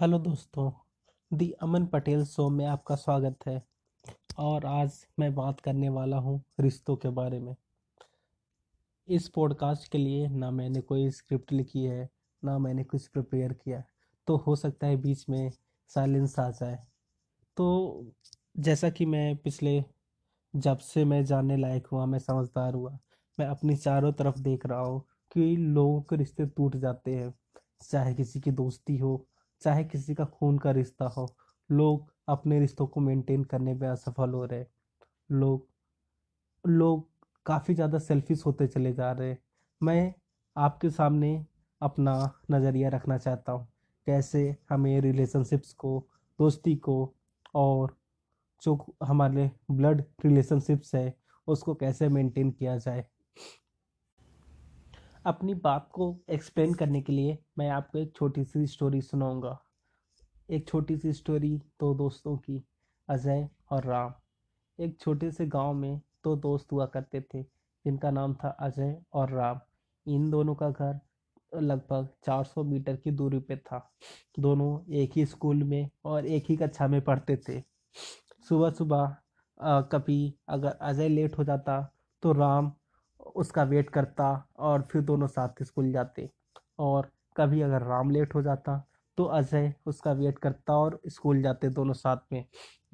Hello दोस्तों, दी अमन Patel show में आपका स्वागत है। और आज मैं बात करने वाला हूँ रिश्तों के बारे में। इस पॉडकास्ट के लिए ना मैंने कोई स्क्रिप्ट लिखी है, ना मैंने कुछ प्रिपेयर किया तो हो सकता है बीच में साइलेंस आ जाए। तो जैसा कि मैं पिछले, जब से मैं जानने लायक हुआ, मैं समझदार हुआ, मैं अपनी चारों तरफ़ देख रहा हूँ कि लोगों के रिश्ते टूट जाते हैं। चाहे किसी की दोस्ती हो चाहे किसी का खून का रिश्ता हो, लोग अपने रिश्तों को मेंटेन करने में असफल हो रहे लोग लोग काफ़ी ज़्यादा सेल्फिश होते चले जा रहे मैं आपके सामने अपना नज़रिया रखना चाहता हूँ, कैसे हमें रिलेशनशिप्स को, दोस्ती को और जो हमारे ब्लड रिलेशनशिप्स है, उसको कैसे मेंटेन किया जाए। अपनी बात को एक्सप्लेन करने के लिए मैं आपको एक छोटी सी स्टोरी सुनाऊँगा। एक छोटी सी स्टोरी दो दोस्तों की, अजय और राम। एक छोटे से गाँव में दो दोस्त हुआ करते थे, जिनका नाम था अजय और राम। इन दोनों का घर लगभग 400 मीटर की दूरी पे था। दोनों एक ही स्कूल में और एक ही कक्षा में पढ़ते थे। सुबह सुबह कभी अगर अजय लेट हो जाता तो राम उसका वेट करता और फिर दोनों साथ स्कूल जाते। और कभी अगर राम लेट हो जाता तो अजय उसका वेट करता और स्कूल जाते दोनों साथ में।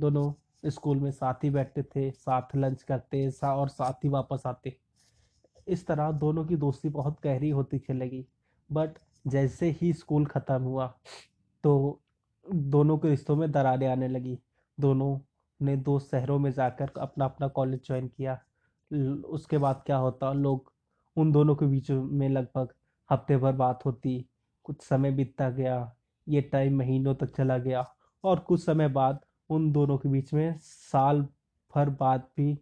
दोनों स्कूल में साथ ही बैठते थे, साथ लंच करते, सा और साथ ही वापस आते। इस तरह दोनों की दोस्ती बहुत गहरी होती चलेगी। बट जैसे ही स्कूल ख़त्म हुआ तो दोनों के रिश्तों में दरारें आने लगी। दोनों ने दो शहरों में जाकर अपना अपना कॉलेज ज्वाइन किया। उसके बाद क्या होता, लोग उन दोनों के बीच में लगभग हफ़्ते भर बात होती, कुछ समय बीतता गया, ये टाइम महीनों तक चला गया और कुछ समय बाद उन दोनों के बीच में साल भर बाद भी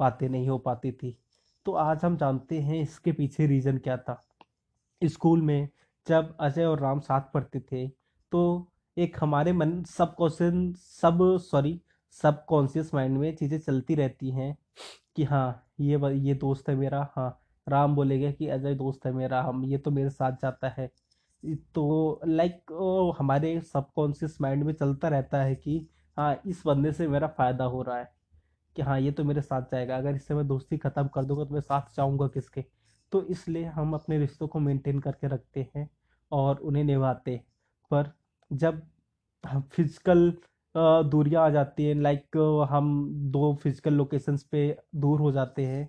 बातें नहीं हो पाती थी। तो आज हम जानते हैं इसके पीछे रीज़न क्या था। स्कूल में जब अजय और राम साथ पढ़ते थे तो एक हमारे मन सब क्वेश्चन सब सॉरी सब कॉन्शियस माइंड में चीज़ें चलती रहती हैं कि हाँ ये ये दोस्त है मेरा हाँ। राम बोलेगा कि, अजय, दोस्त है मेरा, हम, ये तो मेरे साथ जाता है। तो लाइक हमारे सबकॉन्शियस माइंड में चलता रहता है कि हाँ इस बंदे से मेरा फ़ायदा हो रहा है कि हाँ ये तो मेरे साथ जाएगा। अगर इससे मैं दोस्ती ख़त्म कर दूँगा तो मैं साथ जाऊँगा किसके? तो इसलिए हम अपने रिश्तों को मेंटेन करके रखते हैं और उन्हें निभाते पर जब हम फ़िज़िकल दूरियाँ आ जाती हैं लाइक हम दो फ़िज़िकल लोकेशंस पे दूर हो जाते हैं,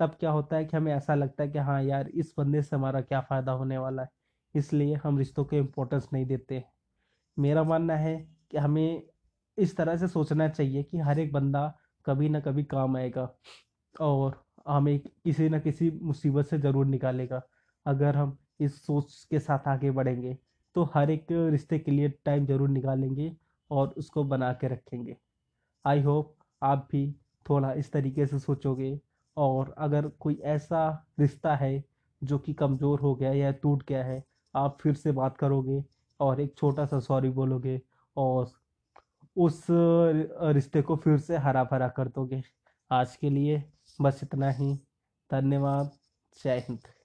तब क्या होता है कि हमें ऐसा लगता है कि हाँ यार, इस बंदे से हमारा क्या फ़ायदा होने वाला है, इसलिए हम रिश्तों को इम्पोर्टेंस नहीं देते। मेरा मानना है कि हमें इस तरह से सोचना चाहिए कि हर एक बंदा कभी ना कभी काम आएगा और हमें किसी न किसी मुसीबत से ज़रूर निकालेगा। अगर हम इस सोच के साथ आगे बढ़ेंगे तो हर एक रिश्ते के लिए टाइम ज़रूर निकालेंगे और उसको बना के रखेंगे। आई होप आप भी थोड़ा इस तरीके से सोचोगे और अगर कोई ऐसा रिश्ता है जो कि कमज़ोर हो गया या टूट गया है, आप फिर से बात करोगे और एक छोटा सा सॉरी बोलोगे और उस रिश्ते को फिर से हरा भरा कर दोगे। आज के लिए बस इतना ही। धन्यवाद। जय हिंद।